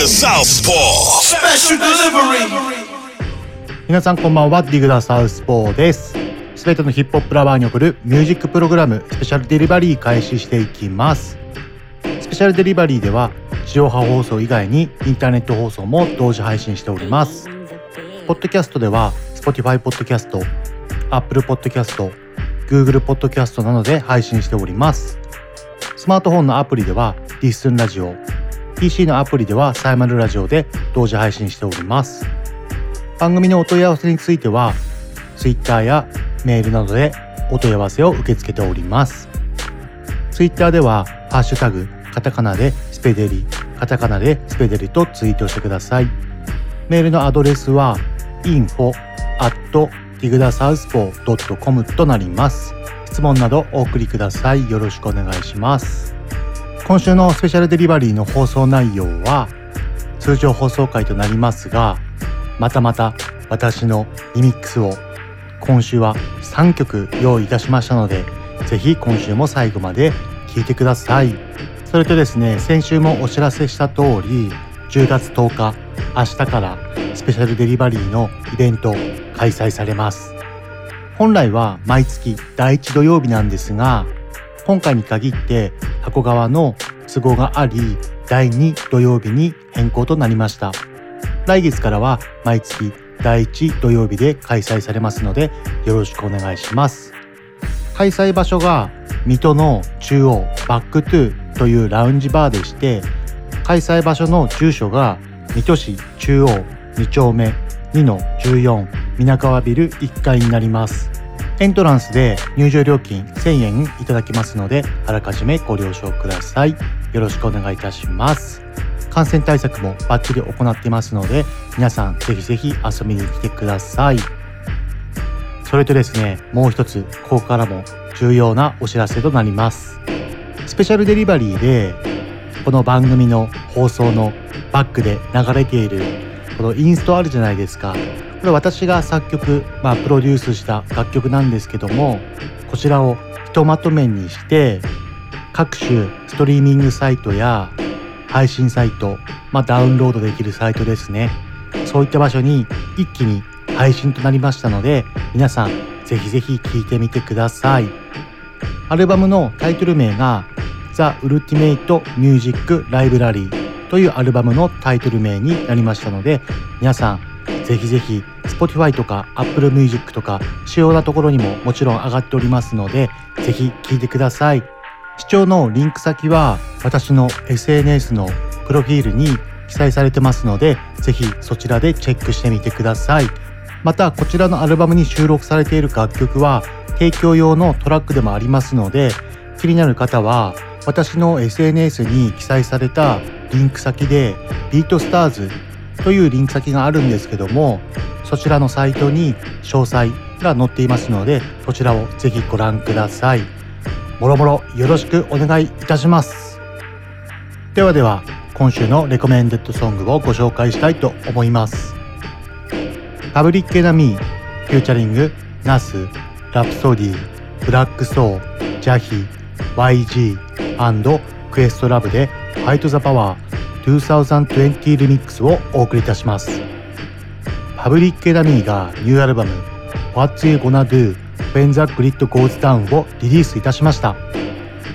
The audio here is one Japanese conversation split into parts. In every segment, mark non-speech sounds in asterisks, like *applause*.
The Southpaw. special delivery. 皆さんこんばんは。ディグダサウスポーです。すべてのヒップホップラバーに送るミュージックプログラムスペシャルデリバリー開始していきます。スペシャルデリバリーでは地上波放送以外にインターネット放送も同時配信しております。ポッドキャストでは Spotify ポッドキャスト Apple ポッドキャスト Google ポッドキャストなどで配信しております。スマートフォンのアプリではリッスンラジオ PC のアプリではサイマルラジオで同時配信しております。番組のお問い合わせについては Twitter やメールなどでお問い合わせを受け付けております。Twitter では「ハッシュタグカタカナでスペデリ」カタカナでスペデリとツイートしてください。メールのアドレスは info at tigdasouthpaw.com となります。質問などお送りください。よろしくお願いします。今週のスペシャルデリバリーの放送内容は通常放送回となりますがまたまた私のリミックスを今週は3曲用意いたしましたのでぜひ今週も最後まで聴いてください。それとですね先週もお知らせした通り10月10日明日からスペシャルデリバリーのイベント開催されます。本来は毎月第1土曜日なんですが今回に限って箱側の都合があり第2土曜日に変更となりました。来月からは毎月第1土曜日で開催されますのでよろしくお願いします。開催場所が水戸の中央バックトゥーというラウンジバーでして開催場所の住所が水戸市中央2丁目2の14皆川ビル1階になります。エントランスで入場料金1000円いただきますのであらかじめご了承ください。よろしくお願いいたします。感染対策もバッチリ行っていますので皆さんぜひぜひ遊びに来てください。それとですねもう一つここからも重要なお知らせとなります。スペシャルデリバリーでこの番組の放送のバックで流れているこのインストあるじゃないですか。これ私が作曲、まあ、プロデュースした楽曲なんですけどもこちらをひとまとめにして各種ストリーミングサイトや配信サイト、まあ、ダウンロードできるサイトですね。そういった場所に一気に配信となりましたので皆さんぜひぜひ聴いてみてください。アルバムのタイトル名が The Ultimate Music Library というアルバムのタイトル名になりましたので皆さんぜひぜひ Spotify とか Apple Music とか主要なところにももちろん上がっておりますのでぜひ聴いてください。視聴のリンク先は私の SNS のプロフィールに記載されてますのでぜひそちらでチェックしてみてください。またこちらのアルバムに収録されている楽曲は提供用のトラックでもありますので気になる方は私の SNS に記載されたリンク先でビートスターズというリンク先があるんですけどもそちらのサイトに詳細が載っていますのでそちらをぜひご覧ください。もろもろよろしくお願いいたします。ではでは今週のレコメンデッドソングをご紹介したいと思います。パブリックエナミーフューチャリングナスラプソディブラックソージャヒ YG& クエストラブでファイトザパワー2020リミックスをお送りいたします。 Public Enemy がニューアルバム What You Gonna Do When the Grid Goes Down をリリースいたしました。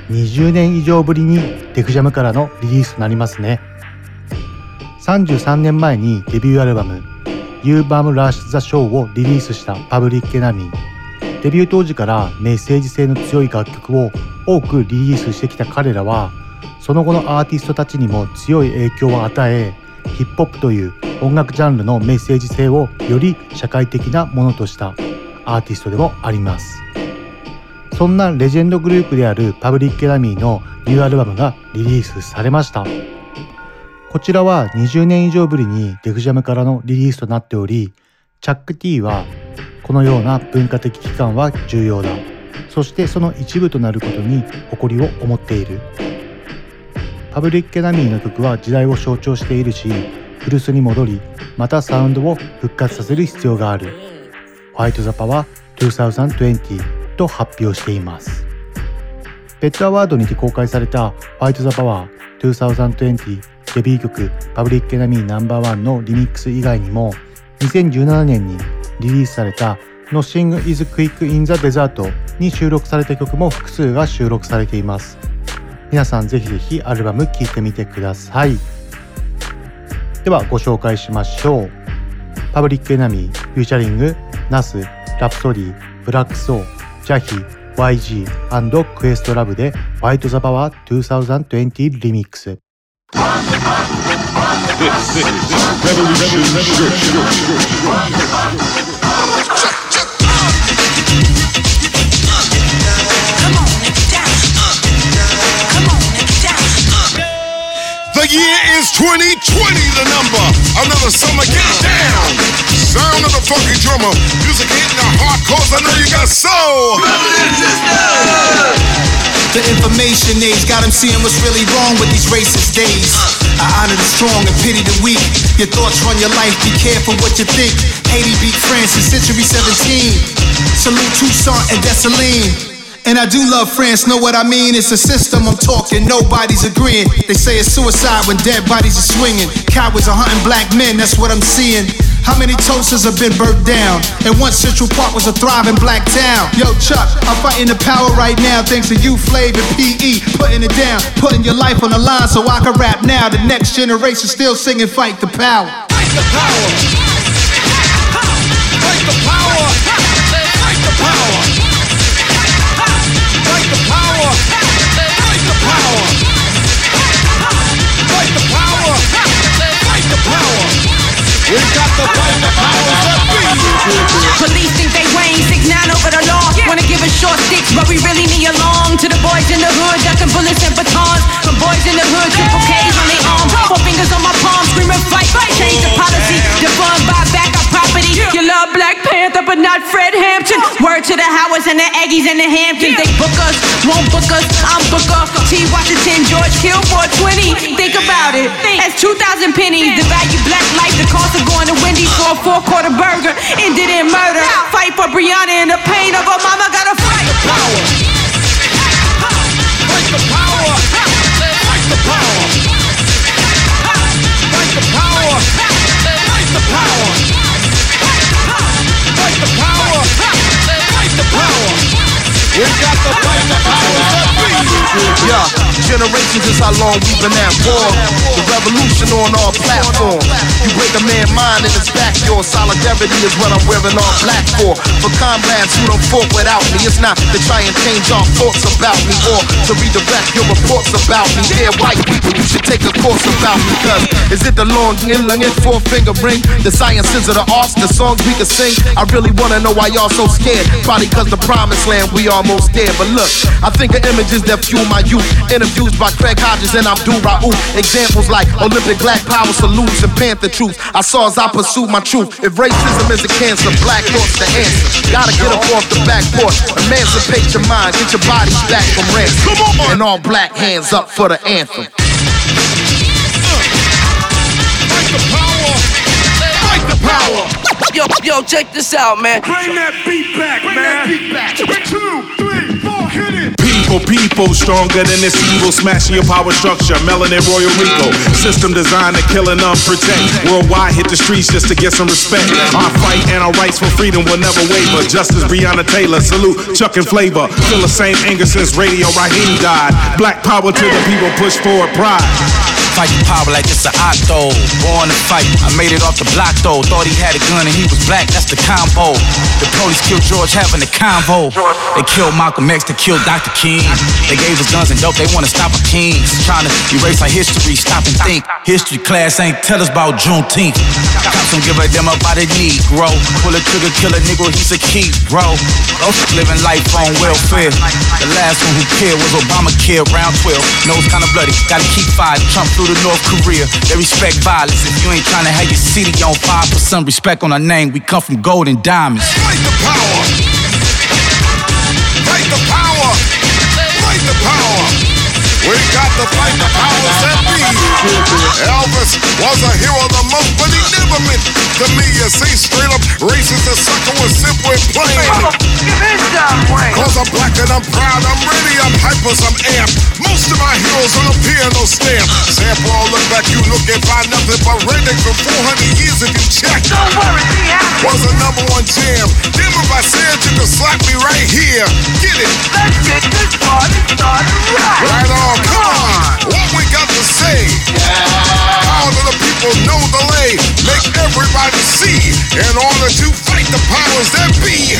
20年以上ぶりに Def Jam からのリリースとなりますね。33年前にデビューアルバム You Bum Rush the Show をリリースしたパブリックエナミー。デビュー当時からメッセージ性の強い楽曲を多くリリースしてきた彼らはその後のアーティストたちにも強い影響を与えヒップホップという音楽ジャンルのメッセージ性をより社会的なものとしたアーティストでもあります。そんなレジェンドグループであるパブリックエナミーのニューアルバムがリリースされました。こちらは20年以上ぶりにデフジャムからのリリースとなっておりチャック T はこのような文化的機関は重要だ。そしてその一部となることに誇りを思っている。パブリック・エナミーの曲は時代を象徴しているし古巣に戻りまたサウンドを復活させる必要がある。ホワイト・ザ・パワー2020と発表しています。BETアワードにて公開されたホワイト・ザ・パワー2020デビュー曲 Public Enemy Number One のリミックス以外にも2017年にリリースされた Nothing is Quick in the Desert に収録された曲も複数が収録されています。皆さんぜひぜひアルバム聴いてみてください。ではご紹介しましょう。 Public Enemy featuring Nasラプソディブラックソージャヒ YG& クエストラブでファイトザパワー2020リミックス。Year is 2020, the number. Another summer, get down. Sound of the funky drummer. Music hitting the heart, cause I know you got soul. The information age got them seeing what's really wrong with these racist days. I honor the strong and pity the weak. Your thoughts run your life, be careful what you think. Haiti beat France in century 17. Salute Toussaint and Dessalines. And I do love France, know what I mean? It's a system I'm talking, nobody's agreeing. They say it's suicide when dead bodies are swinging. Cowards are hunting black men, that's what I'm seeing. How many toasters have been burnt down? And once Central Park was a thriving black town. Yo, Chuck, I'm fighting the power right now thanks to you, Flav and PE. Putting it down, putting your life on the line so I can rap now. The next generation still singing Fight the Power. Fight the power. Fight the power. Fight the power. Fight the power. Fight the power. We got the fight the and the Aggies and the Hamptons. They book us, won't book us. I'm Booker. T. Washington, George Kill 420. Think about it. That's 2,000 pennies. The value black life, the cost of going to Wendy's for a four quarter burger. Ended in murder. Fight for Brianna and the pain of her mama. Gotta fight. Power. Fight the power. Fight the power. Fight the power. Fight the power. Fight the power. Fight the power. We got the fight the powers that be. Yeah, generations is how long we've been at war. The revolution on our platform. You break a man mind and it's back yours. Solidarity is what I'm wearing all black for. For comrades who don't fought without me, it's not to try and change our thoughts about me or to redirect your reports about me. Yeah, white people, you should take a course about me. Cause is it the long and four finger ring? The sciences of the arts, the songs we can sing. I really wanna know why y'all so scared. Probably cause the promised land we almost there. But look, I think of images that fuel my youth. Interviews by Craig Hodges and Abdul Raouf. Examples like Olympic Black Power salutes and Panther truth. I saw as I pursued my truth. If racism is a cancer, black thoughts the answer. Gotta get up off the back porch. Emancipate your mind. Get your bodies back from ransom. Come on. And all black hands up for the anthem. Fight the power. Fight the power. Yo, yo, check this out, man. Bring that beat back, man. Bring that beat back. Two, three, four, hit People, people, stronger than this evil, smashing your power structure. Melanin Royal Rico, system designed to kill and unprotect. Worldwide, hit the streets just to get some respect. Our fight and our rights for freedom will never waver. Justice Breonna Taylor, salute Chuck and Flavor. Feel the same anger since Radio Raheem died. Black power to the people, push forward pride. Fight the power like it's an octo. Born to fight. I made it off the block though. Thought he had a gun and he was black. That's the combo. The police killed George having a convo. They killed Malcolm X. They killed Dr. King. They gave us guns and dope. They wanna stop our kings. Trying to erase our history. Stop and think. History class ain't tell us about Juneteenth. Cops don't give a damn about a Negro. Pull a trigger, kill a nigga. He's a key, bro. Those living life on welfare. The last one who cared was Obamacare round 12. Nose kinda bloody. Gotta keep five. Trump flew go to North Korea. They respect violence. If you ain't trying to have your city on fire, put some respect on our name. We come from gold and diamonds. Fight the power. Fight the power. Fight the power. We got to fight the powers that be. Elvis was a hero the most, but he never meant to me. You see, straight up racist, the sucker was simple and plain. Cause I'm black and I'm proud, I'm ready, I'm hyper, I'm amped. Most of my heroes on a piano stamp. Sample all look back, you look and find nothing but redneck for 400 years if you check. Don't worry, Was a number one jam. Damn if I said you could slap me right here. Get it. Let's get this party started right. Right on come on. What we got to say? All of the people know the lay. Make everybody see in order to fight the powers that be.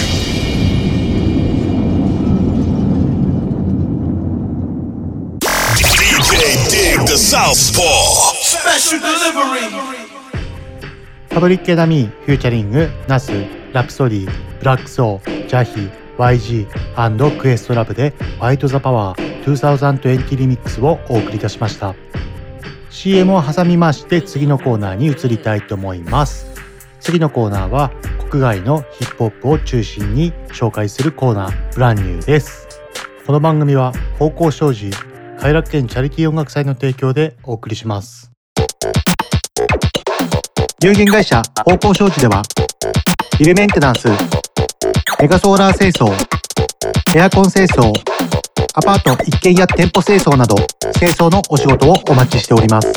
DJ Dig the Southpaw Special delivery パブリックエダミーフューチャリングナスラプソディブラックソージャヒ YG& クエストラブでファイトザパワー2020リミックスをお送りいたしました。CM を挟みまして次のコーナーに移りたいと思います。次のコーナーは国外のヒップホップを中心に紹介するコーナーブランニューです。この番組は方向障子快楽園チャリティー音楽祭の提供でお送りします。有限会社方向障子ではビルメンテナンスメガソーラー清掃エアコン清掃アパート一軒や店舗清掃など清掃のお仕事をお待ちしております。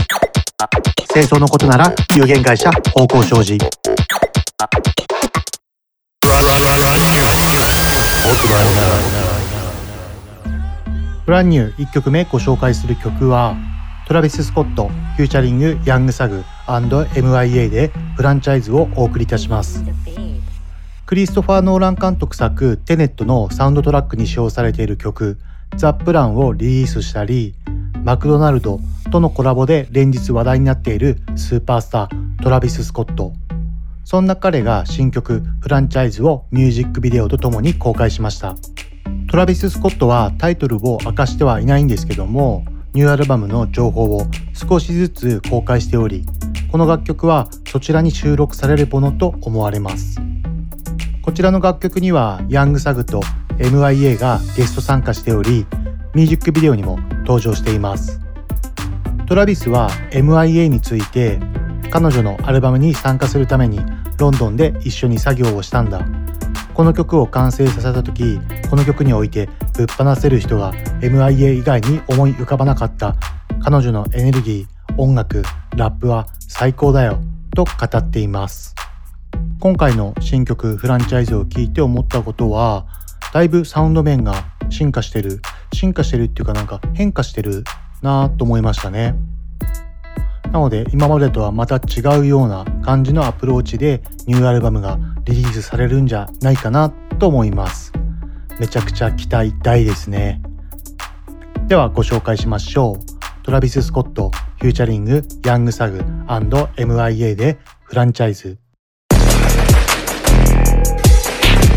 清掃のことなら有限会社方向商事 brand new 1曲目ご紹介する曲はトラビス・スコットフューチャリングヤングサグ &MIA でフランチャイズをお送りいたします。クリストファー・ノーラン監督作テネットのサウンドトラックに使用されている曲ザ・プランをリリースしたりマクドナルドとのコラボで連日話題になっているスーパースタートラビス・スコット。そんな彼が新曲フランチャイズをミュージックビデオとともに公開しました。トラビス・スコットはタイトルを明かしてはいないんですけどもニューアルバムの情報を少しずつ公開しておりこの楽曲はそちらに収録されるものと思われます。こちらの楽曲にはヤングサグと MIA がゲスト参加しておりミュージックビデオにも登場しています。トラビスは MIA について彼女のアルバムに参加するためにロンドンで一緒に作業をしたんだ。この曲を完成させた時この曲においてぶっ放せる人が MIA 以外に思い浮かばなかった。彼女のエネルギー音楽ラップは最高だよと語っています。今回の新曲フランチャイズを聞いて思ったことはだいぶサウンド面が進化してる進化してるっていうかなんか変化してるなと思いましたね。なので今までとはまた違うような感じのアプローチでニューアルバムがリリースされるんじゃないかなと思います。めちゃくちゃ期待大ですね。ではご紹介しましょう。トラビス・スコットフューチャリングヤングサグ &MIA でフランチャイズ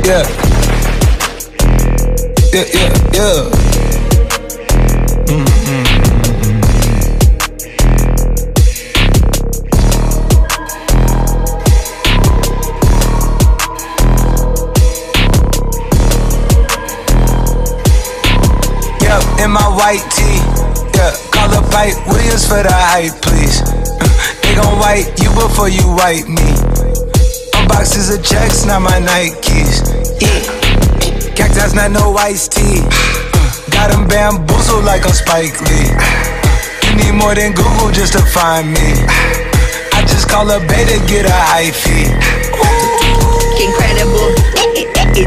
Yeah. Yeah, yeah, yeah. Mm-hmm. Yep, in my white tee. Yeah, call up Pipe Williams for the hype, please. *laughs* they gon' wipe you before you wipe me. Boxes of checks, not my Nikes. Yeah. Cactus, not no iced tea. Got them bamboozled like I'm Spike Lee. You need more than Google just to find me. I just call a beta, get a high fee. Incredible,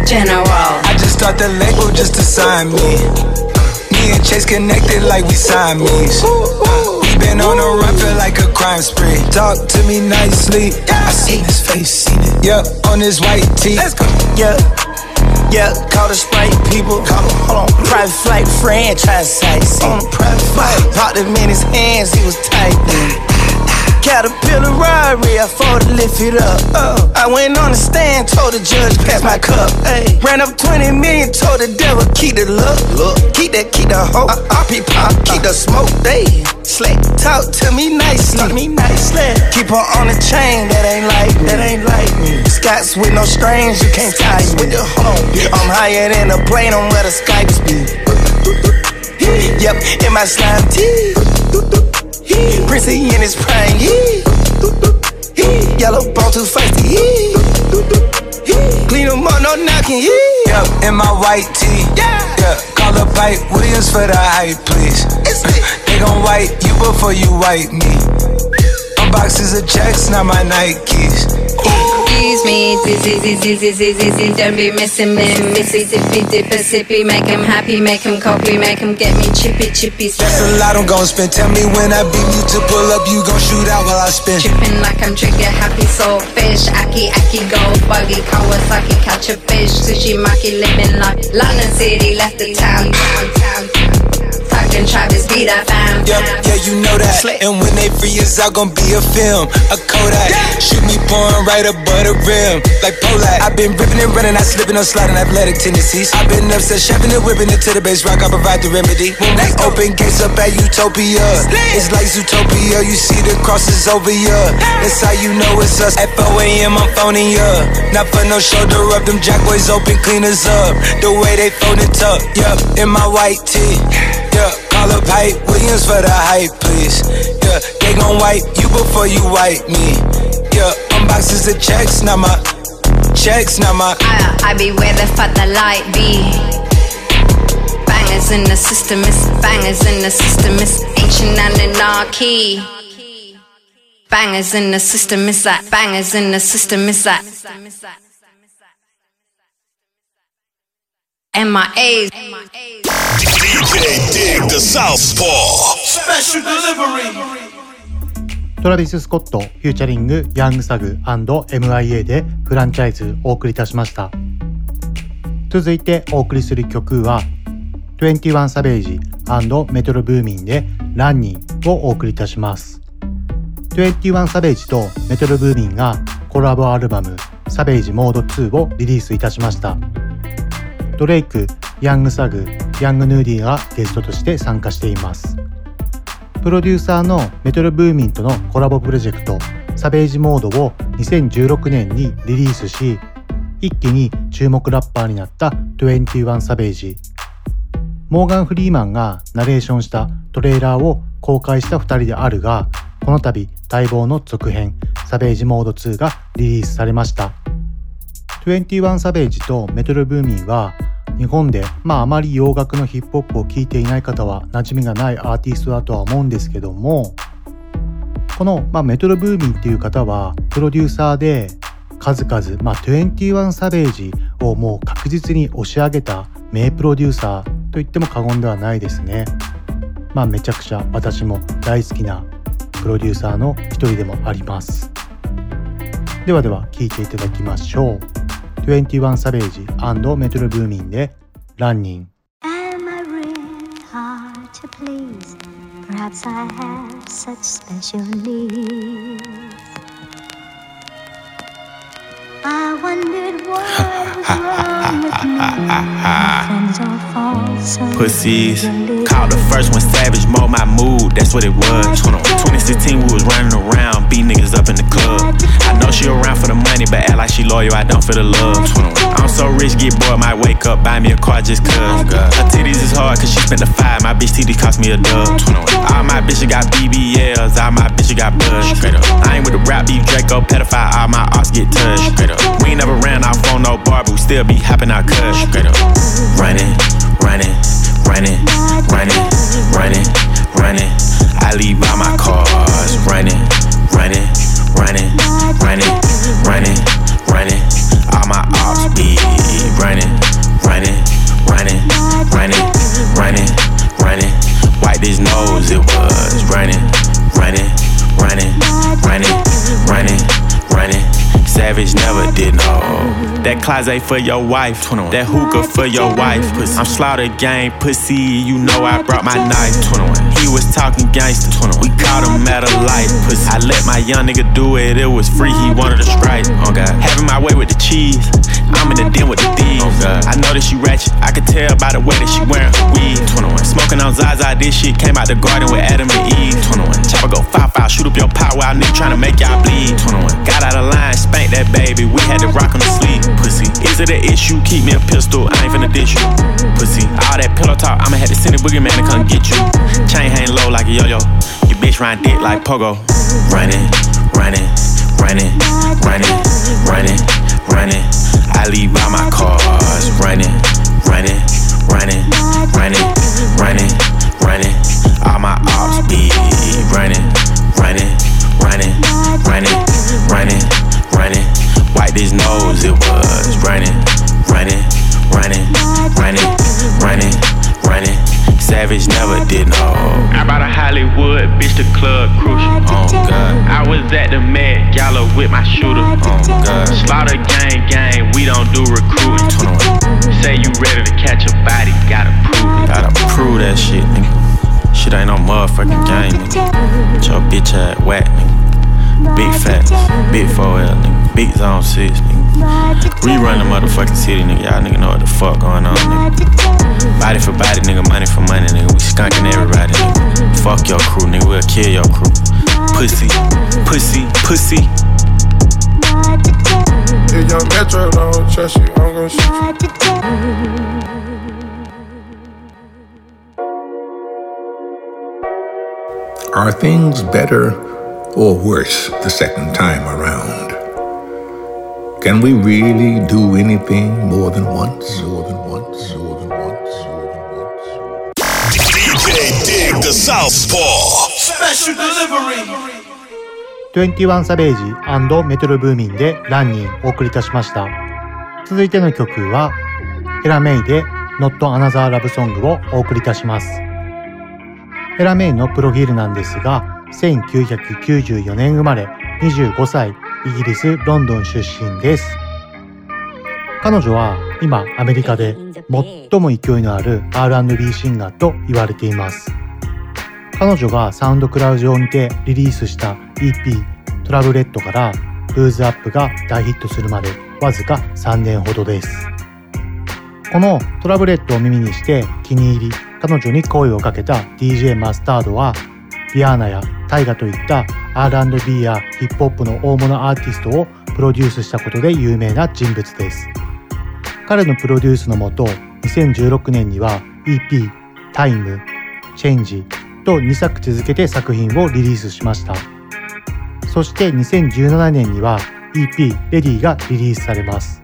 general. I just start the label just to sign me. Me and Chase connected like we Siamese. Been on a run, feel like a crime spree. Talk to me nicely. I seen his face, seen it. Yeah, on his white tee. Let's go. Yeah. Yeah, call the sprite people. Call him, hold on. Private flight franchise. On a private flight. Popped him in his hands, he was tight. Caterpillar Ferrari, I afford to lift it up. Oh, I went on the stand, told the judge, pass my cup. Hey, ran up 20 million, told the devil, keep the look, look, keep that, keep the hope. Uh, RP pop, keep the smoke, they slick. Talk to me nicely, talk me nicely. Keep her on the chain, that ain't like, that ain't like me. Scots with no strings, you can't tie with the home. I'm higher than a plane on where the Skypes be. *laughs* Yep, in my slime tee. Prissy in his prime, yeah. Yellow bone too feisty. Clean them up, no knocking, yeah. Yep, in my white tee. Yeah. yeah. Call up Pipe Williams for the hype, please. *laughs* they gon' wipe you before you wipe me. Unboxes of checks, not my Nikes. Excuse me, dizzy, dizzy, dizzy, dizzy, don't be missing me. Mississippi, dipper, sippy, make him happy, make him copy, make him get me chippy, chippy. That's a lot I'm gon' spend. Tell me when I beat you to pull up, you gon' shoot out while I spin. Tripping like I'm trigger happy, soul fish, aki, aki, gold buggy, Kawasaki, catch a fish, sushi, maki, living like London City, left the town, town, town. town. Fucking Travis be that fam. Yep, yeah, you know that. And when they free us out, gon' be a film, a Kodak. Shoot me pouring right above the rim, like Polak. I've been ripping and running, I slipping on sliding athletic tendencies. I've been upset, shoving and whipping it to the base rock. I provide the remedy. When we open gates up at Utopia, it's like Zootopia. You see the crosses over ya. That's how you know it's us. At 4 a.m. I'm phoning ya. Not for no shoulder up, them jack boys open cleaners up. The way they fold it up, yep, in my white tee. Yeah, up Hype Williams for the hype, please. Yeah, they gon' wipe you before you wipe me. Yeah, unboxes of checks, not my checks, not my. I, I be where the fuck the light be. Bangers in the system, it's bangers in the system, it's ancient anarchy. Bangers in the system, it's that bangers in the system, it's that. MIAs. DJ Dig the Southpaw. Special delivery. トラビス・スコット、フューチャリング、ヤングサグ &MIA でフランチャイズお送りいたしました。続いてお送りする曲は、21サベージメトロブーミンでランニーをお送りいたします。21サベージとメトロブーミンがコラボアルバムサベージモード2をリリースいたしました。ドレイク、ヤングサグ、ヤングヌーディがゲストとして参加しています。プロデューサーのメトロブーミンとのコラボプロジェクトサベージモードを2016年にリリースし、一気に注目ラッパーになった21サベージ。モーガン・フリーマンがナレーションしたトレーラーを公開した2人であるが、この度待望の続編サベージモード2がリリースされました。21サベージとメトロブーミンは日本でまああまり洋楽のヒップホップを聴いていない方は馴染みがないアーティストだとは思うんですけどもこの、まあ、メトロブーミンっていう方はプロデューサーで数々、まあ、21サベージをもう確実に押し上げた名プロデューサーと言っても過言ではないですね。まあめちゃくちゃ私も大好きなプロデューサーの一人でもあります。ではでは聴いていただきましょう。21サベージメトロブーミンでランニン Am I really hard to please? Perhaps I have such special needs. I wondered what was wrong with me. Friends all fall so Pussies. Called the first one savage, mold my mood, that's what it was. 2016, we was running around, beat niggas up in the club. I know she around for the money, but act like she loyal, I don't feel the love. I'm so rich, get bored, might wake up, buy me a car just cuz. Her titties is hard, cause she spent the five, my bitch titties cost me a dub. All my bitches got BBLs, all my bitches got buzz. I ain't with the rap beef, Draco, pedophile, all my arts get touched. We never ran off on no bar, but we still be hopping out cuz. Running, running, running, running, running, running. I leave all my cars running, running, running, running, running, running. All my ops be running, running, running, running, running, running. Wipe his nose, it was running, running, running, running, running, running. Savage never did no. That closet for your wife, that hookah for your wife. Pussy. I'm slaughter gang pussy, you know I brought my knife. He was talking gangster, we caught him at a light. Pussy. I let my young nigga do it, it was free, he wanted a strike. Oh God. Having my way with the cheese, I'm in the den with the thieves. Oh I know that she ratchet, I can tell by the way that she wearing her weed. 21. Smoking on Zaza, this shit came out the garden with Adam and Eve. 21. Chopper go five five, shoot up your pot while I nigga trying to make y'all bleed. 21. Got out of line, spanked that baby, we had to rock on the sleep. Pussy, is it an issue? Keep me a pistol, I ain't finna dish you. Pussy, all that pillow talk, I'ma have to send a boogeyman to come get you. Chain hang low like a yo-yo, your bitch ride dick like pogo. Running, running, running, running, running, running. I leave by my cars, running, running, running, running, running, running. All my ops be running, running, running, running, running, running. Wipe his nose, it was running, running, running, running, running, running. Savage never did no. I brought a Hollywood bitch to club crucial. Oh God. I was at the Met Gala with my shooter. Oh God. Slaughter gang gang, we don't do recruiting. Say you ready to catch a body, gotta prove it. Gotta prove that shit, nigga. Shit ain't no motherfucking game, nigga. Get your bitch ass whack, nigga. Big facts, big 4L, nigga. Big zone 6, nigga. We run the motherfucking city, nigga. Y'all nigga know what the fuck going on, nigga. Body for body, nigga. Money for money, nigga. We skunking everybody, nigga. Fuck your crew, nigga. We'll kill your crew. Pussy, pussy, pussy. If young Metro don't trust you, I'm gonna shoot you. Are things better or worse the second time around? Can we really do anything more than once? More than once? More than once? DJ Dig the Southpaw. Special delivery. 21サベージメトロブーミンでランニンお送りいたしました。続いての曲は、エラメイで Not Another Love Song をお送りいたします。エラメイのプロフィールなんですが、1994年生まれ、25歳、イギリス・ロンドン出身です。彼女は今アメリカで最も勢いのある R&B シンガーと言われています。彼女がサウンドクラウド上にてリリースした EP トラブレットからブーズアップが大ヒットするまでわずか3年ほどです。このトラブレットを耳にして気に入り彼女に声をかけた DJ マスタードはリアーナやタイガといった R&B やヒップホップの大物アーティストをプロデュースしたことで有名な人物です。彼のプロデュースのもと2016年には EP「タイム」「チェンジ」と2作続けて作品をリリースしました。そして2017年には EP「レディ」がリリースされます。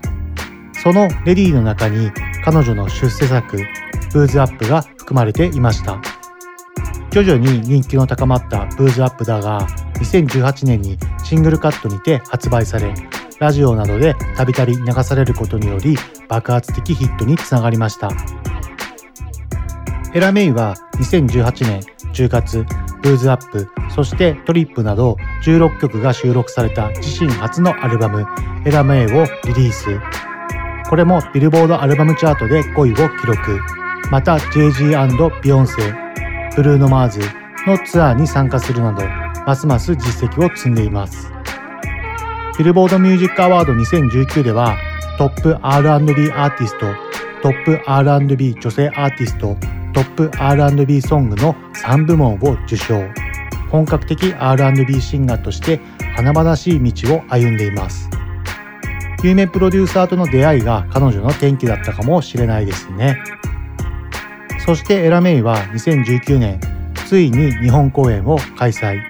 その「レディ」の中に彼女の出世作「ブーズアップ」が含まれていました。徐々に人気の高まったブーズアップだが2018年にシングルカットにて発売されラジオなどでたびたび流されることにより爆発的ヒットにつながりました。エラメイは2018年10月ブーズアップそしてトリップなど16曲が収録された自身初のアルバム「エラメイ」をリリース。これもビルボードアルバムチャートで5位を記録。また JG& ビヨンセ。ブルーノ・マーズのツアーに参加するなどますます実績を積んでいます。ビルボードミュージックアワード2019ではトップ R&B アーティストトップ R&B 女性アーティストトップ R&B ソングの3部門を受賞。本格的 R&B シンガーとして華々しい道を歩んでいます。有名プロデューサーとの出会いが彼女の転機だったかもしれないですね。そしてエラメイは2019年ついに日本公演を開催。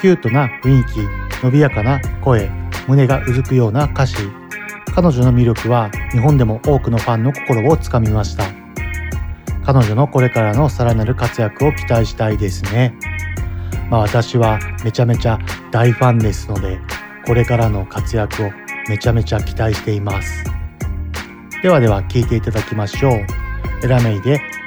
キュートな雰囲気伸びやかな声胸がうずくような歌詞。彼女の魅力は日本でも多くのファンの心をつかみました。彼女のこれからのさらなる活躍を期待したいですね。まあ私はめちゃめちゃ大ファンですのでこれからの活躍をめちゃめちゃ期待しています。ではでは聴いていただきましょう。エラメイで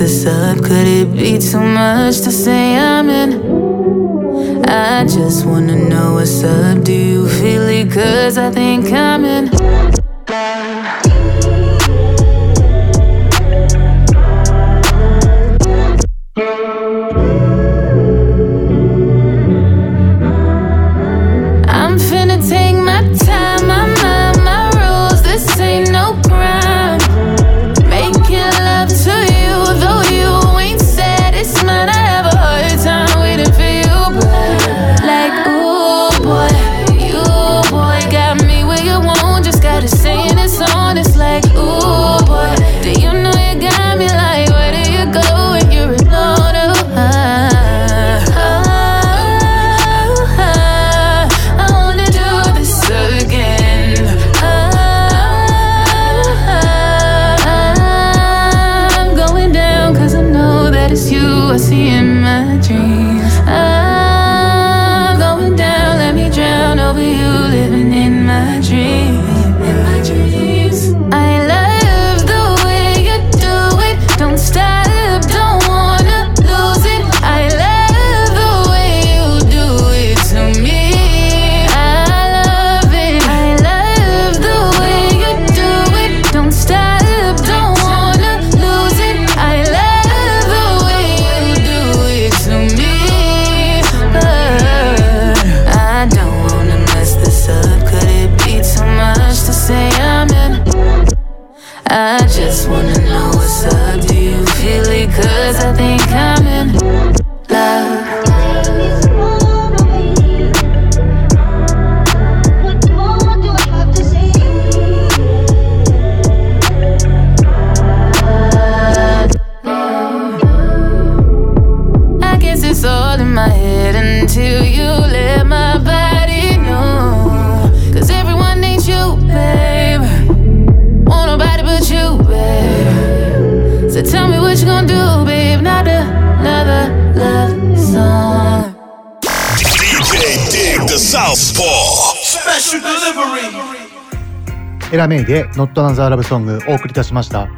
this up. Could it be too much to say I'm in? I just wanna know what's up. Do you feel it? Cause I think I'm in. エラメイで Not Another Love Song お送りいたしました。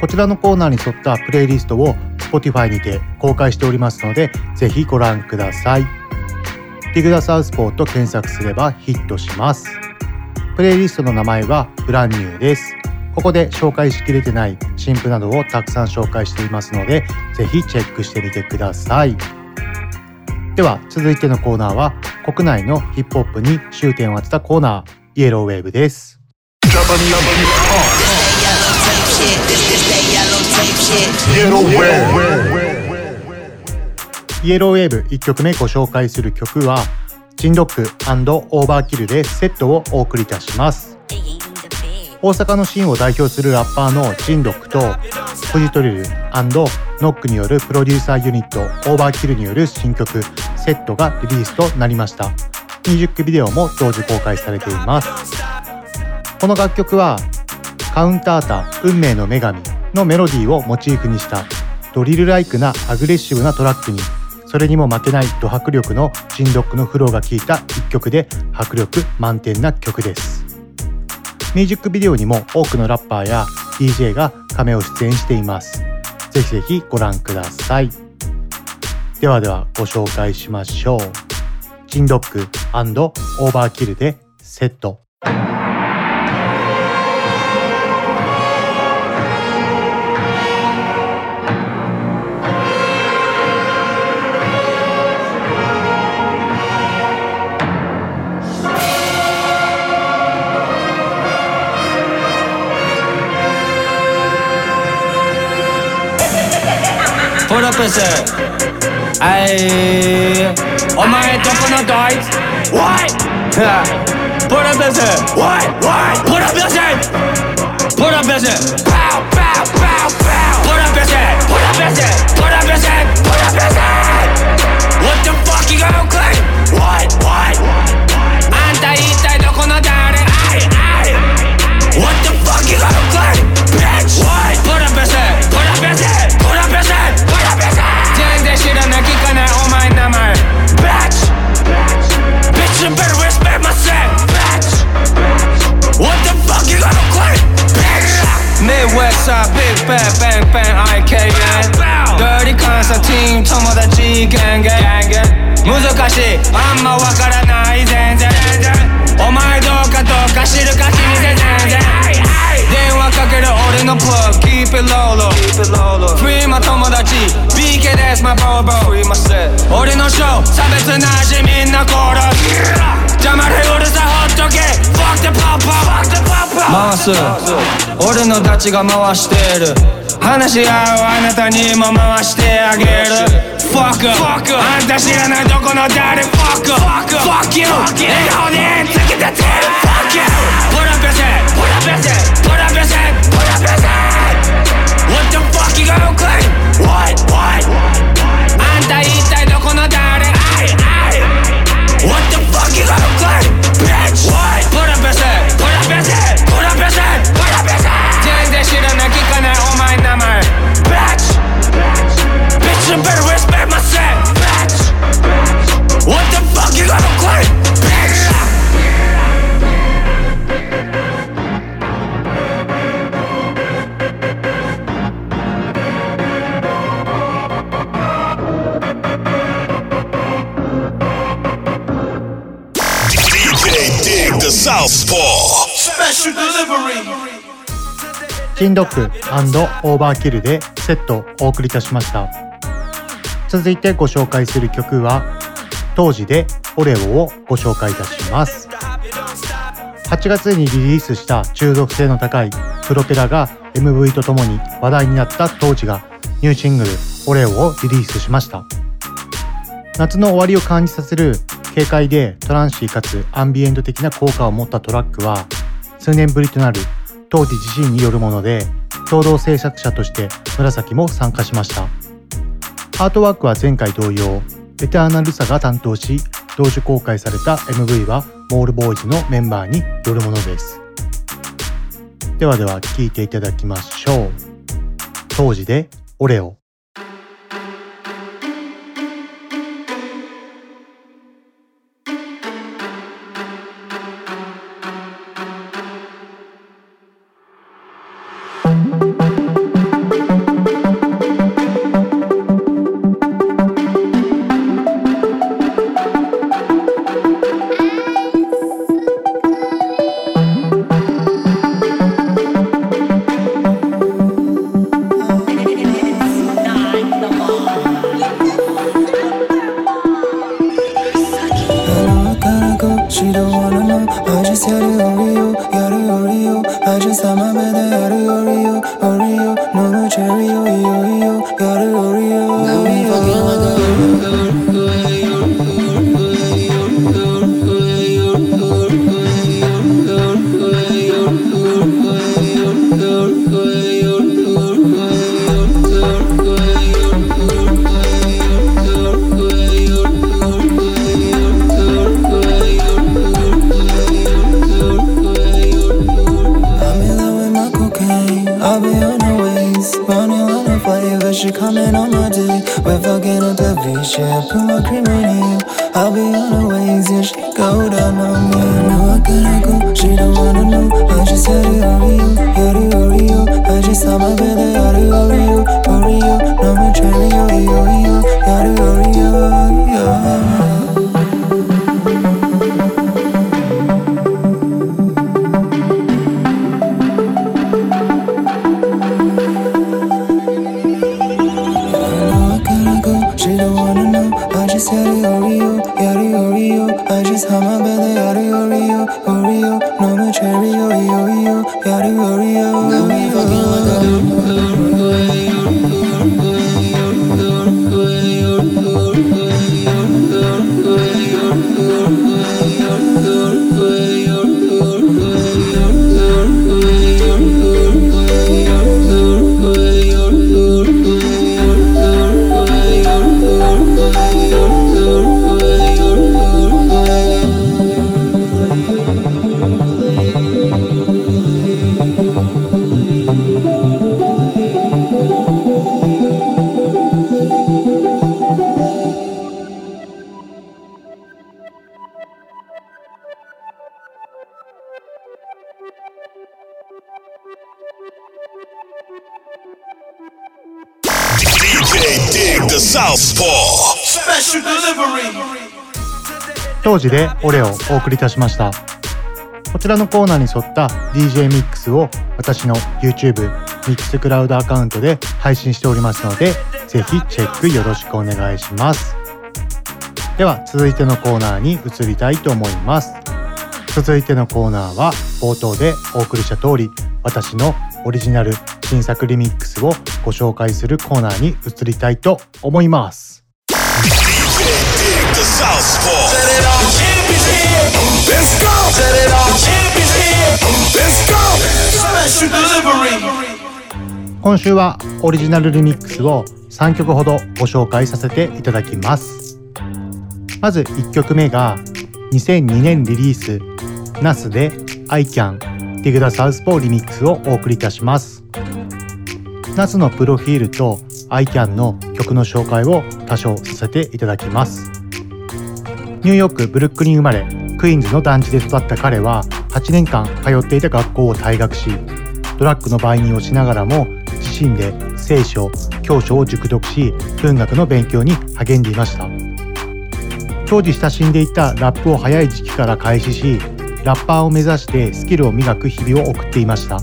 こちらのコーナーに沿ったプレイリストを Spotify にて公開しておりますので、ぜひご覧ください。ディグダサウスポーと検索すればヒットします。プレイリストの名前はブランニューです。ここで紹介しきれてない新譜などをたくさん紹介していますので、ぜひチェックしてみてください。では続いてのコーナーは国内のヒップホップに終点を当てたコーナー、イエローウェーブです。イエローウェーブ1曲目ご紹介する曲はジンドックオーバーキルでセットをお送りいたします。大阪のシーンを代表するラッパーのジンドックとフジトリルノックによるプロデューサーユニットオーバーキルによる新曲セットがリリースとなりました。ミュージックビデオも同時公開されています。この楽曲はカウンタータ運命の女神のメロディーをモチーフにしたドリルライクなアグレッシブなトラックにそれにも負けないド迫力のジンドックのフローが効いた一曲で迫力満点な曲です。ミュージックビデオにも多くのラッパーや DJ がカメを出演しています。ぜひぜひご覧ください。ではではご紹介しましょう。ジンドックオーバーキルでセット。Hold up a sec. あいお前どこのドイツ What? Put up a sec. What? What? Put up a sec. Put up a sec. Pow, pow, pow, pow. Put up a sec. Put up a sec. Put up a sec. Put up a sec. What the fuck you gonna claim? What? What? 西チーム友達ガンガン。難しい。あんまわからない全然。お前どうかどうか知るか知りで全然。電話かける俺のプラグ Keep it low low Free ま友達 BK です my set 俺のショー差別なしみんな殺す。邪魔でうるさほっとけ Fuck the pop pop 回す俺のダチが回してる話し合うあなたにも回してあげる Fuck up あんた知らないどこの誰 Fuck up Fuck you 笑顔につけてて Fuck you Put up your set Put up your set Put up your set Put up your set What the fuck you gonna claim? What? What? あんた一体どこキンドッグオーバーキルでセットをお送りいたしました。続いてご紹介する曲は当時でオレオをご紹介いたします。8月にリリースした中毒性の高いプロペラが MV とともに話題になった当時がニューシングルオレオをリリースしました。夏の終わりを感じさせる軽快でトランシーかつアンビエント的な効果を持ったトラックは数年ぶりとなる当時自身によるもので共同制作者として紫も参加しました。アートワークは前回同様エターナルサが担当し同時公開された MV はモールボーイズのメンバーによるものです。ではでは聴いていただきましょう。当時でオレオ。お送りいたしました。こちらのコーナーに沿った DJ ミックスを私の YouTube ミックスクラウドアカウントで配信しておりますのでぜひチェックよろしくお願いします。では続いてのコーナーに移りたいと思います。続いてのコーナーは冒頭でお送りした通り私のオリジナル新作リミックスをご紹介するコーナーに移りたいと思います。Go! Set it off. Champions here. Let's go. Special delivery. 今週はオリジナルリミックスを3曲ほどご紹介させていただきますまず1曲目が2002年リリースナスで I Can Dig the Southpaw リミックスをお送りいたしますナスのプロフィールと I Can の曲の紹介を多少させていただきますニューヨークブルックリン生まれクイーンズの団地で育った彼は8年間通っていた学校を退学しドラッグの売人をしながらも自身で聖書教書を熟読し文学の勉強に励んでいました。当時親しんでいたラップを早い時期から開始しラッパーを目指してスキルを磨く日々を送っていました。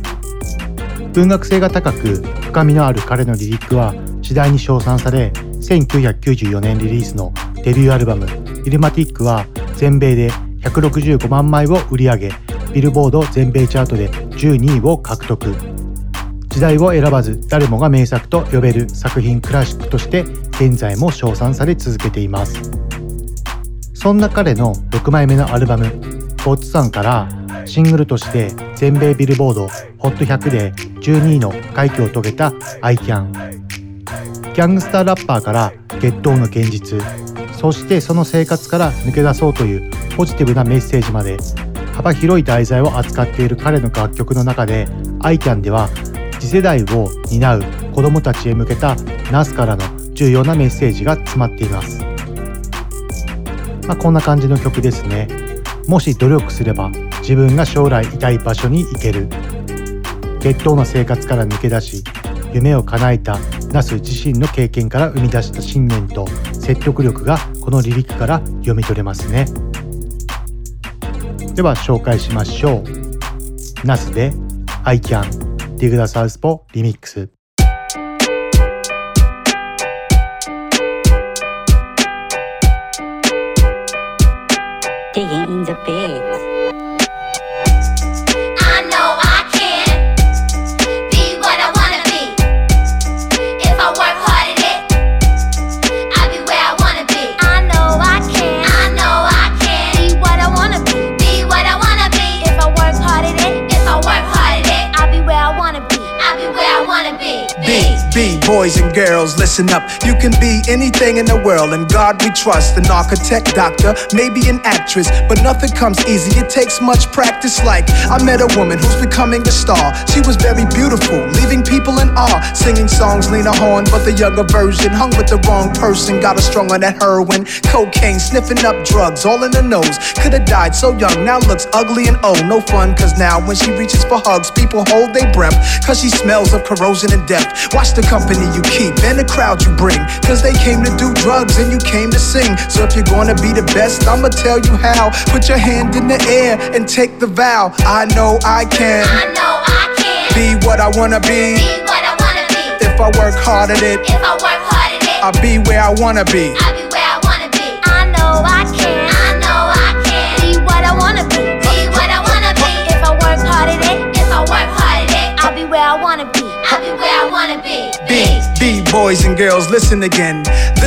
文学性が高く深みのある彼のリリックは次第に称賛され1994年リリースのデビューアルバム「イルマティック」は全米で165万枚を売り上げビルボード全米チャートで12位を獲得。時代を選ばず誰もが名作と呼べる作品クラシックとして現在も称賛され続けています。そんな彼の6枚目のアルバム「ゴッツさん」からシングルとして全米ビルボード HOT100 で12位の快挙を遂げた「ICAN」ギャングスターラッパーからゲットーの現実。そしてその生活から抜け出そうというポジティブなメッセージまで幅広い題材を扱っている彼の楽曲の中で ICAN では次世代を担う子供たちへ向けた NAS からの重要なメッセージが詰まっています。まあ、こんな感じの曲ですね。もし努力すれば自分が将来いたい場所に行ける。血統の生活から抜け出し夢を叶えたナス自身の経験から生み出した信念と説得力がこのリリックから読み取れます。ねでは紹介しましょう。ナスで I Can Dig the Southpaw リミックス。Digging in the beats. I boys and girls, listen up. You can be anything in the world, and God we trust. An architect, doctor, maybe an actress, but nothing comes easy. It takes much practice. Like, I met a woman who's becoming a star. She was very beautiful, leaving people in awe. Singing songs, Lena Horne, but the younger version hung with the wrong person. Got her strung on that heroin, cocaine, sniffing up drugs, all in the nose. Could've died so young, now looks ugly and old. No fun, cause now when she reaches for hugs, people hold their breath, cause she smells of corrosion and death. Watch the company you keep and the crowd you bring, cause they came to do drugs and you came to sing. So if you're gonna be the best, I'ma tell you how. Put your hand in the air and take the vow. I know I can I know I can be what I wanna be. be what I wanna be. If I work hard at it, If I work hard at it, I'll be where I wanna be. I'll Boys and girls, listen again.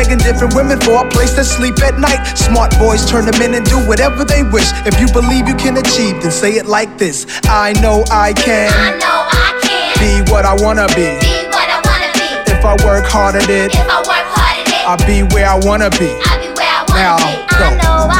Begging different women for a place to sleep at night. Smart boys turn them in and do whatever they wish. If you believe you can achieve, then say it like this I know I can. I know I can Be what I wanna be. be what I wanna be. If I work hard at it, If I work hard at it, I'll be where I wanna be. I'll be where I wanna Now, be. go. I know I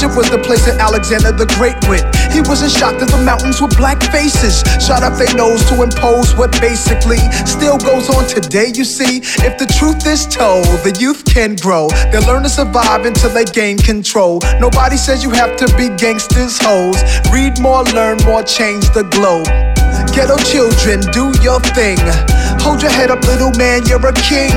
Egypt was the place that Alexander the Great went. He wasn't shocked at the mountains with black faces, shot up their nose to impose what basically still goes on today. You see, if the truth is told, the youth can grow. They'll learn to survive until they gain control. Nobody says you have to be gangsters, hoes. Read more, learn more, change the globe. Ghetto children, do your thing. Hold your head up, little man, you're a king.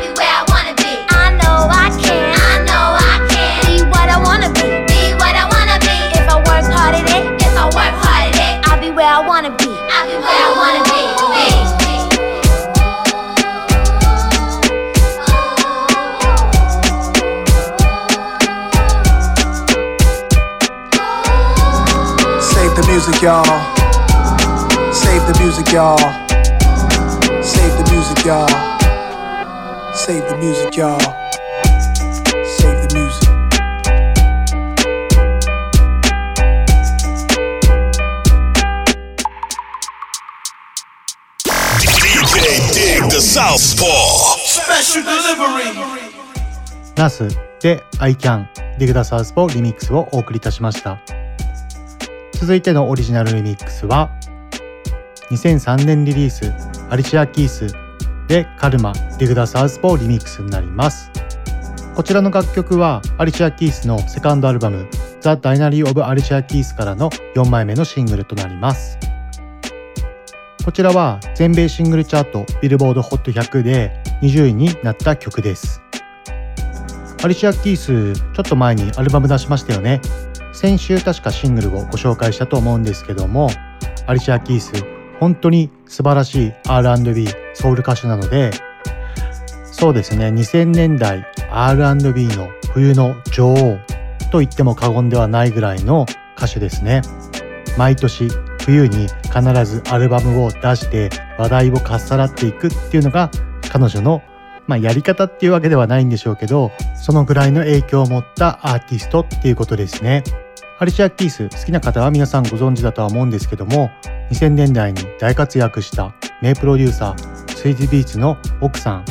y'all. Save the music, y'all. Save the music, y'all. Save the music. DJ Dig the Southpaw. Special delivery. ナスで I Can Dig the Southpaw リミックスをお送りいたしました続いてのオリジナルリミックスは2003年リリースアリシア・キースでカルマ Dig the Southpaw リミックスになります。こちらの楽曲はアリシア・キースのセカンドアルバム The Diary of Alicia Keys からの4枚目のシングルとなります。こちらは全米シングルチャートビルボード HOT100 で20位になった曲です。アリシア・キースちょっと前にアルバム出しましたよね。先週確かシングルをご紹介したと思うんですけどもアリシア・キース本当に素晴らしい R&B ソウル歌手なのでそうですね2000年代 R&B の冬の女王と言っても過言ではないぐらいの歌手ですね。毎年冬に必ずアルバムを出して話題をかっさらっていくっていうのが彼女のまあ、やり方っていうわけではないんでしょうけどそのぐらいの影響を持ったアーティストっていうことですね。アリシア・キース好きな方は皆さんご存知だとは思うんですけども2000年代に大活躍した名プロデューサースイーツビーツの奥さん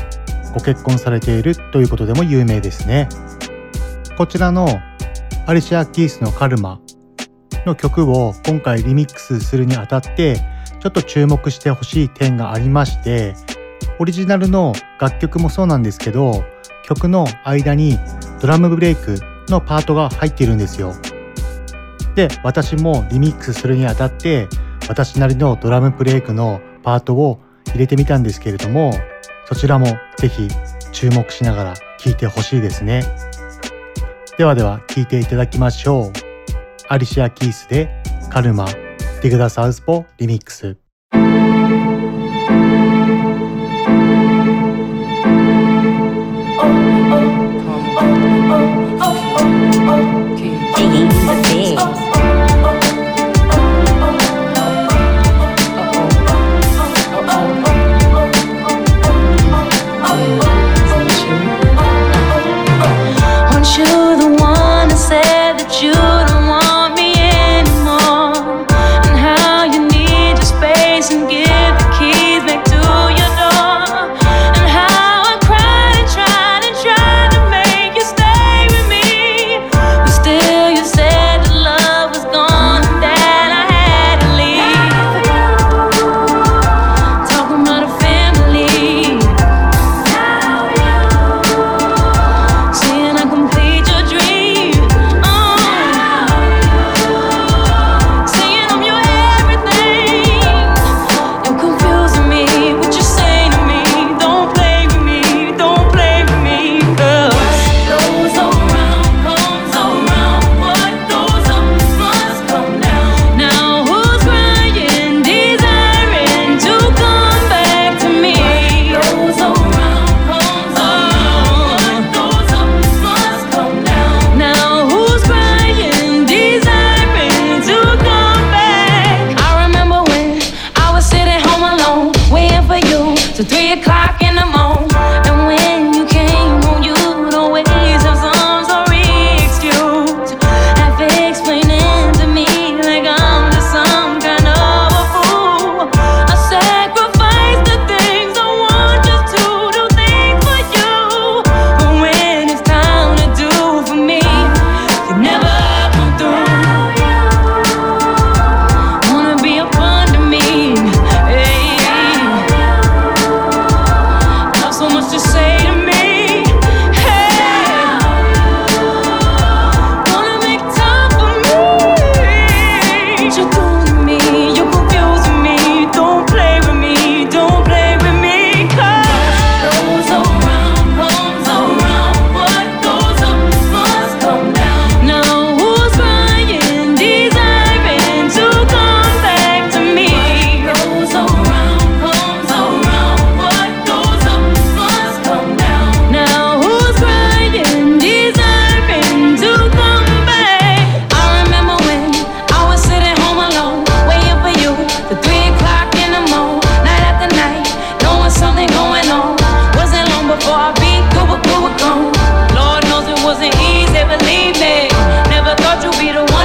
ご結婚されているということでも有名ですね。こちらのアリシア・キースのカルマの曲を今回リミックスするにあたってちょっと注目してほしい点がありましてオリジナルの楽曲もそうなんですけど曲の間にドラムブレイクのパートが入っているんですよ。で私もリミックスするにあたって私なりのドラムブレイクのパートを入れてみたんですけれどもそちらも是非注目しながら聴いてほしいですね。ではでは聴いていただきましょう。アリシア・キースでカルマディグダ・サウスポリミックス。Easy, believe me. Never thought you'd be the one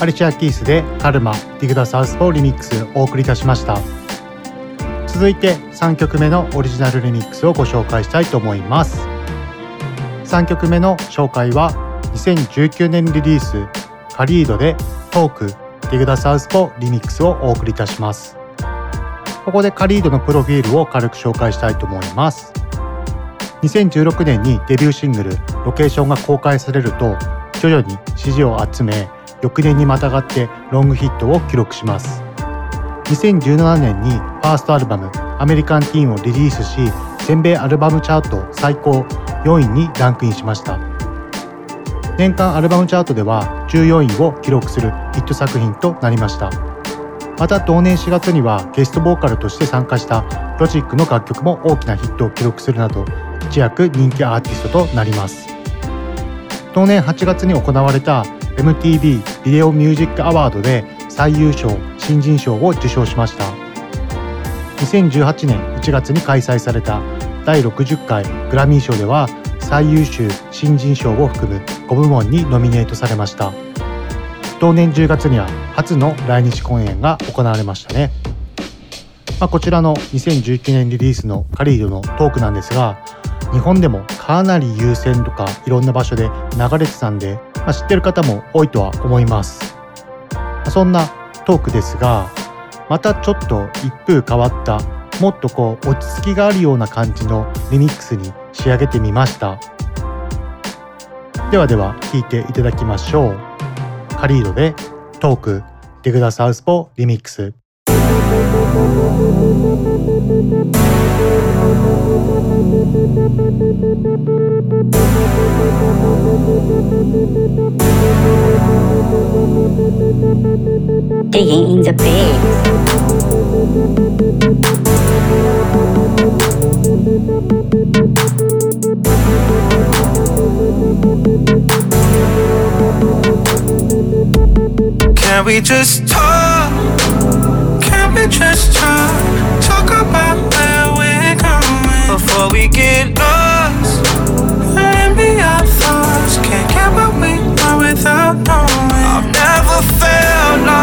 Alicia Keys で Karma、ディグダ・サウスポーリミックスお送りいたしました。続いて3曲目のオリジナルリミックスをご紹介したいと思います。3曲目の紹介は2019年リリース Khalid で Talk、ディグダ・サウスポーリミックスをお送りいたします。ここで Khalid のプロフィールを軽く紹介したいと思います。2016年にデビューシングル「ロケーション」が公開されると徐々に支持を集め翌年にまたがってロングヒットを記録します。2017年にファーストアルバム「アメリカンティーン」をリリースし全米アルバムチャート最高4位にランクインしました。年間アルバムチャートでは14位を記録するヒット作品となりました。また同年4月にはゲストボーカルとして参加したロジックの楽曲も大きなヒットを記録するなど一躍人気アーティストとなります。同年8月に行われた MTV ビデオミュージックアワードで最優秀新人賞を受賞しました。2018年1月に開催された第60回グラミー賞では最優秀新人賞を含む5部門にノミネートされました。同年10月には初の来日公演が行われましたね、まあ、こちらの2019年リリースのカリードのトークなんですが日本でもかなり優先とかいろんな場所で流れてたんで、まあ、知ってる方も多いとは思います。まそんなトークですがまたちょっと一風変わったもっとこう落ち着きがあるような感じのリミックスに仕上げてみました。ではでは聴いていただきましょう。カリードでトークデグダサウスポリミックス。Digging in the pigs. Can we just talk? Can we just talk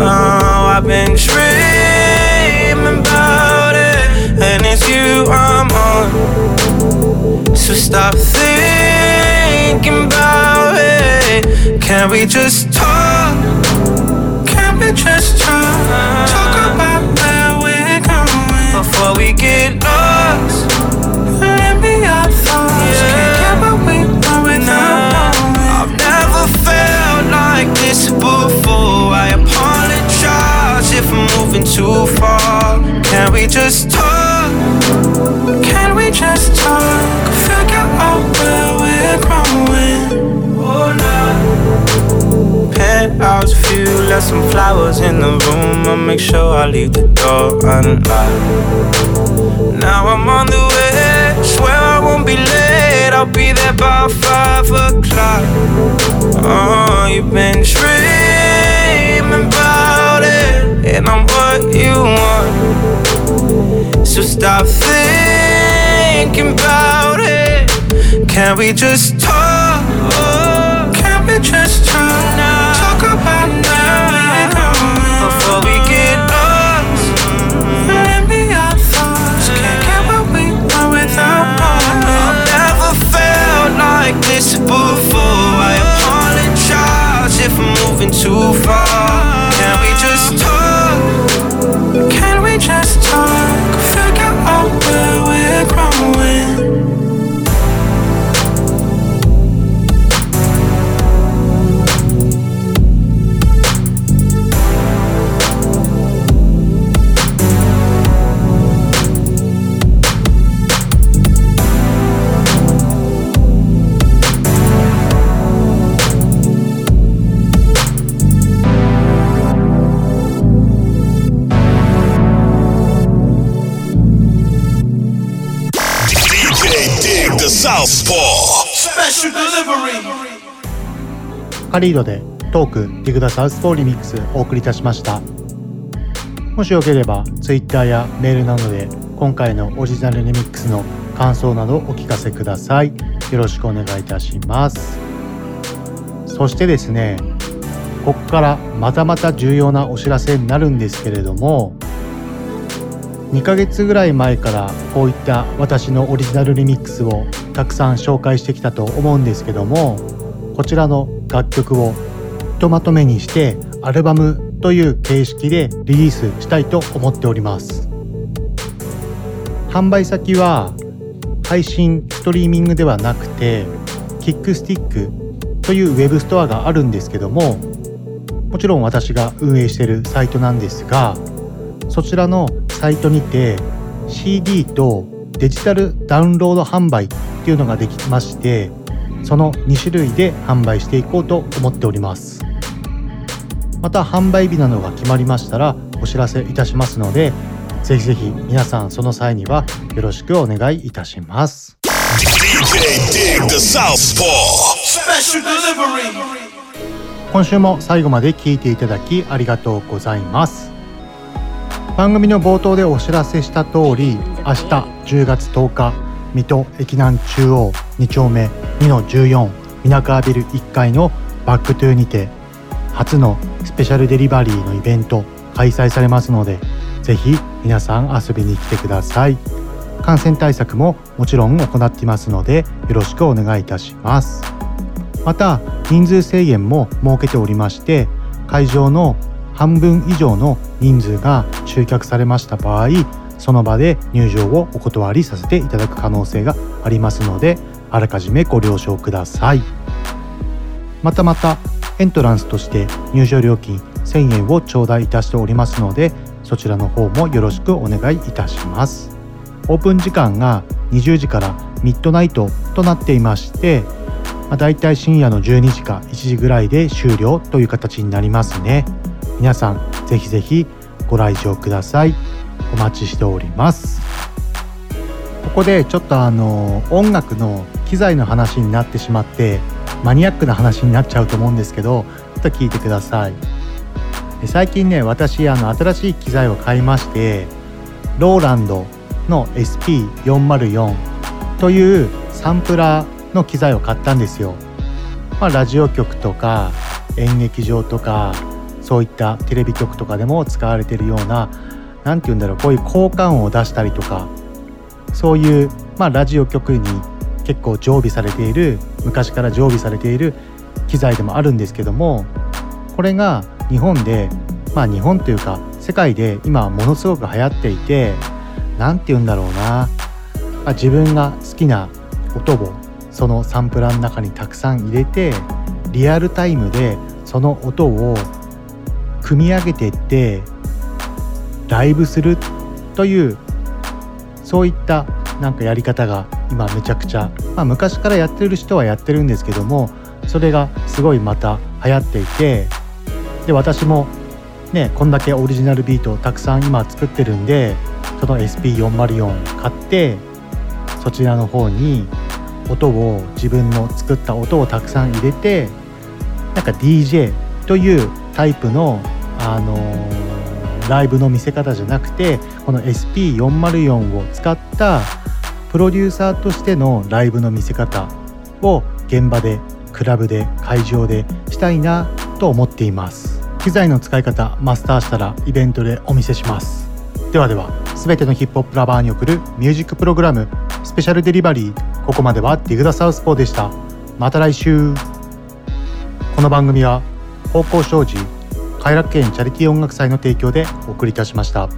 Oh, I've been dreaming about it, and it's you I'm on. So stop thinking about it. Can we just talk? Can we just talk? Talk about where we're going before we get lost. Let me our thoughts. Can't get what we want without knowing. I've never felt like this before. I apologize I'm moving too far. Can we just talk? Can we just talk? Figure out where we're growing. Oh, no. Penthouse view, left some flowers in the room. I'll make sure I leave the door unlocked. Now I'm on the way, swear I won't be late. I'll be there by five o'clock. Oh, you've been dreaming about it, and I'm what you want. So stop thinking about it. Can we just talk? Moving too far. カリードでトークディグダサウスポーリミックスお送りいたしました。もしよければ Twitter やメールなどで今回のオリジナルリミックスの感想などお聞かせください。よろしくお願いいたします。そしてですねここからまたまた重要なお知らせになるんですけれども2ヶ月ぐらい前からこういった私のオリジナルリミックスをたくさん紹介してきたと思うんですけどもこちらの楽曲をひとまとめにしてアルバムという形式でリリースしたいと思っております。販売先は配信ストリーミングではなくてキックスティックというウェブストアがあるんですけどももちろん私が運営してるサイトなんですがそちらのサイトにて CD とデジタルダウンロード販売っていうのができましてその2種類で販売していこうと思っております。また販売日などが決まりましたらお知らせいたしますのでぜひぜひ皆さんその際にはよろしくお願いいたします.今週も最後まで聞いていただきありがとうございます。番組の冒頭でお知らせした通り明日10月10日水戸駅南中央2丁目2-14皆川ビル1階のバックトゥーにて初のスペシャルデリバリーのイベント開催されますのでぜひ皆さん遊びに来てください。感染対策ももちろん行っていますのでよろしくお願いいたします。また人数制限も設けておりまして会場の半分以上の人数が集客されました場合その場で入場をお断りさせていただく可能性がありますのであらかじめご了承ください。またまたエントランスとして入場料金1000円を頂戴いたしておりますのでそちらの方もよろしくお願いいたします。オープン時間が20時からミッドナイトとなっていまして、まあ、だいたい深夜の12時か1時ぐらいで終了という形になりますね。皆さんぜひぜひご来場ください。お待ちしております。ここでちょっとあの音楽の機材の話になってしまってマニアックな話になっちゃうと思うんですけどちょっと聞いてください。最近ね私あの新しい機材を買いましてローランドの SP404 というサンプラーの機材を買ったんですよ、まあ、ラジオ局とか演劇場とかそういったテレビ局とかでも使われているような何て言うんだろうこういう効果音を出したりとかそういう、まあ、ラジオ局に結構常備されている昔から常備されている機材でもあるんですけどもこれが日本でまあ日本というか世界で今ものすごく流行っていて何て言うんだろうな、まあ、自分が好きな音をそのサンプラーの中にたくさん入れてリアルタイムでその音を組み上げていってライブするというそういったなんかやり方が今めちゃくちゃ、まあ、昔からやってる人はやってるんですけどもそれがすごいまた流行っていてで私もねこんだけオリジナルビートをたくさん今作ってるんでその SP404 買ってそちらの方に音を自分の作った音をたくさん入れてなんか DJ というタイプの、あのーライブの見せ方じゃなくてこの SP404 を使ったプロデューサーとしてのライブの見せ方を現場でクラブで会場でしたいなと思っています。機材の使い方マスターしたらイベントでお見せします。ではでは全てのヒップホップラバーに送るミュージックプログラムスペシャルデリバリーここまではディグダサウスポーでした。また来週。この番組は方向障子快楽園チャリティー音楽祭の提供でお送りいたしました。